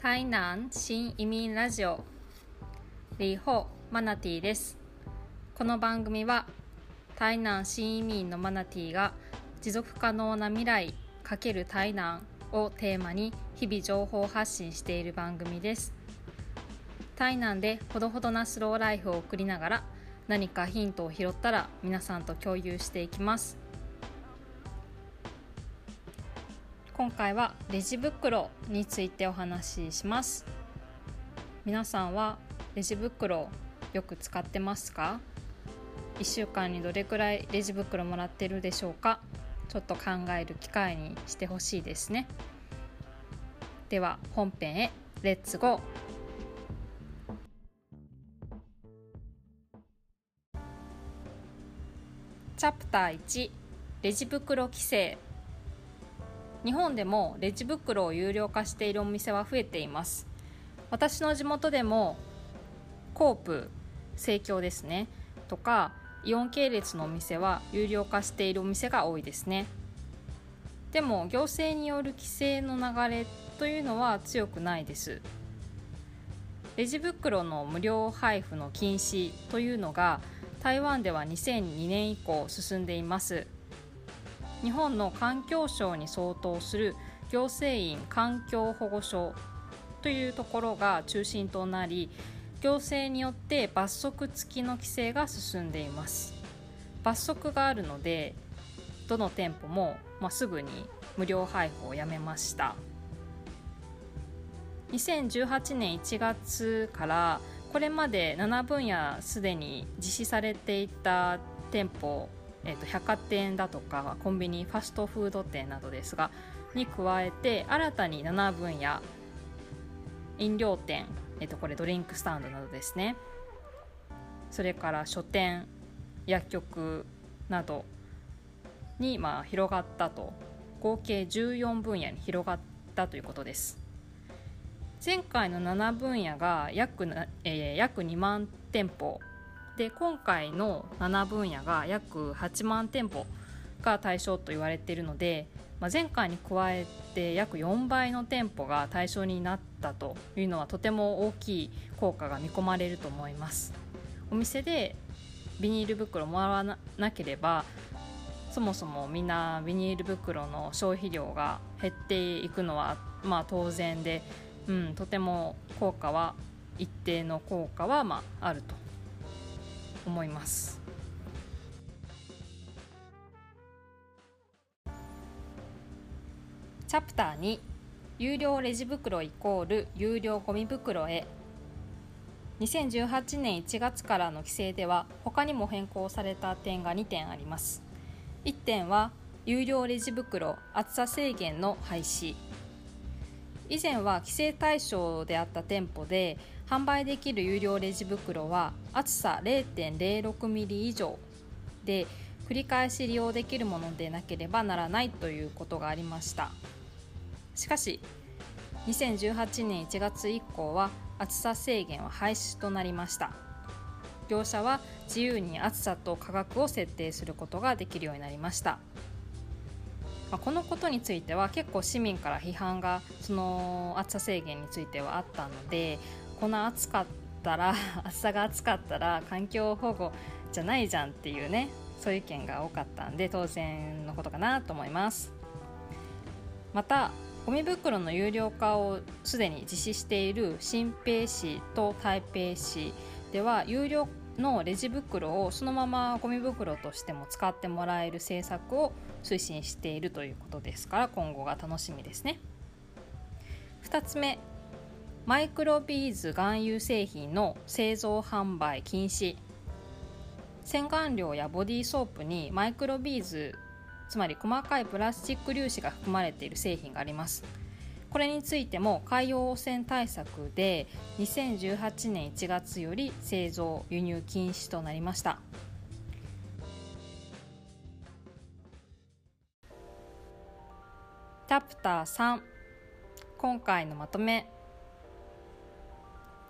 台南新移民ラジオ。リーホーマナティです。この番組は台南新移民のマナティが持続可能な未来×台南をテーマに日々情報発信している番組です。台南でほどほどなスローライフを送りながら何かヒントを拾ったら皆さんと共有していきます。今回はレジ袋についてお話しします。皆さんはレジ袋よく使ってますか？1週間にどれくらいレジ袋もらってるでしょうか？ちょっと考える機会にしてほしいですね。では本編へレッツゴー。チャプター1レジ袋規制。日本でもレジ袋を有料化しているお店は増えています。私の地元でもコープ生協ですね。とかイオン系列のお店は有料化しているお店が多いですね。でも行政による規制の流れというのは強くないです。レジ袋の無料配布の禁止というのが台湾では2002年以降進んでいます。日本の環境省に相当する行政院環境保護所というところが中心となり行政によって罰則付きの規制が進んでいます。罰則があるのでどの店舗も、まあ、すぐに無料配布をやめました。2018年1月からこれまで7分野すでに実施されていた店舗えーと、百貨店だとかコンビニファストフード店などですがに加えて新たに7分野飲料店、えーと、これドリンクスタンドなどですね。それから書店薬局などにまあ広がったと。合計14分野に広がったということです。前回の7分野が約,、えー、約2万店舗で今回の7分野が約8万店舗が対象と言われているので、まあ、前回に加えて約4倍の店舗が対象になったというのはとても大きい効果が見込まれると思います。お店でビニール袋をもらわなければそもそもみんなビニール袋の消費量が減っていくのはまあ当然で、うん、とても効果は一定の効果はまああると。思います。チャプター2有料レジ袋イコール有料ゴミ袋へ。2018年1月からの規制では他にも変更された点が2点あります。1点は有料レジ袋厚さ制限の廃止。以前は規制対象であった店舗で販売できる有料レジ袋は厚さ 0.06mm 以上で繰り返し利用できるものでなければならないということがありました。しかし2018年1月以降は厚さ制限は廃止となりました。業者は自由に厚さと価格を設定することができるようになりました。まあ、このことについては結構市民から批判がその暑さ制限についてはあったのでこんな暑かったら 暑さが暑かったら環境保護じゃないじゃんっていうねそういう意見が多かったんで当然のことかなと思います。またゴミ袋の有料化をすでに実施している新北市と台北市では有料のレジ袋をそのままゴミ袋としても使ってもらえる政策を推進しているということですから今後が楽しみですね。2つ目マイクロビーズ含有製品の製造販売禁止。洗顔料やボディーソープにマイクロビーズつまり細かいプラスチック粒子が含まれている製品があります。これについても海洋汚染対策で2018年1月より製造輸入禁止となりました。チャプター3今回のまとめ。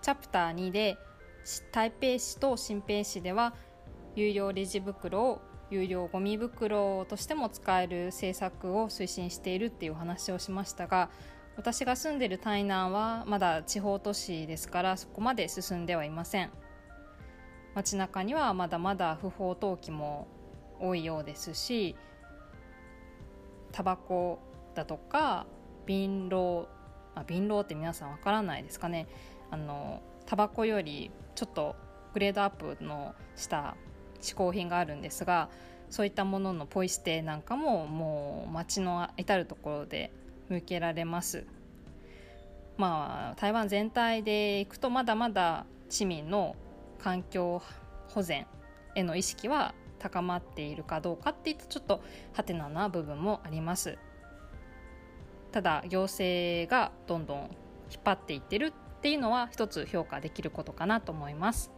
チャプター2で台北市と新北市では有料レジ袋を有料ゴミ袋としても使える政策を推進しているっていうお話をしましたが私が住んでる台南はまだ地方都市ですからそこまで進んではいません。街中にはまだまだ不法投棄も多いようですしタバコだとか槟榔あ槟榔って皆さんわからないですかね。あのタバコよりちょっとグレードアップのした嗜好品があるんですがそういったもののポイ捨てなんかももう街の至る所で向けられます。まあ台湾全体でいくとまだまだ市民の環境保全への意識は高まっているかどうかっていったちょっとハテナな部分もあります。ただ行政がどんどん引っ張っていってるっていうのは一つ評価できることかなと思います。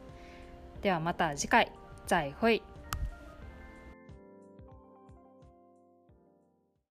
ではまた次回。再会。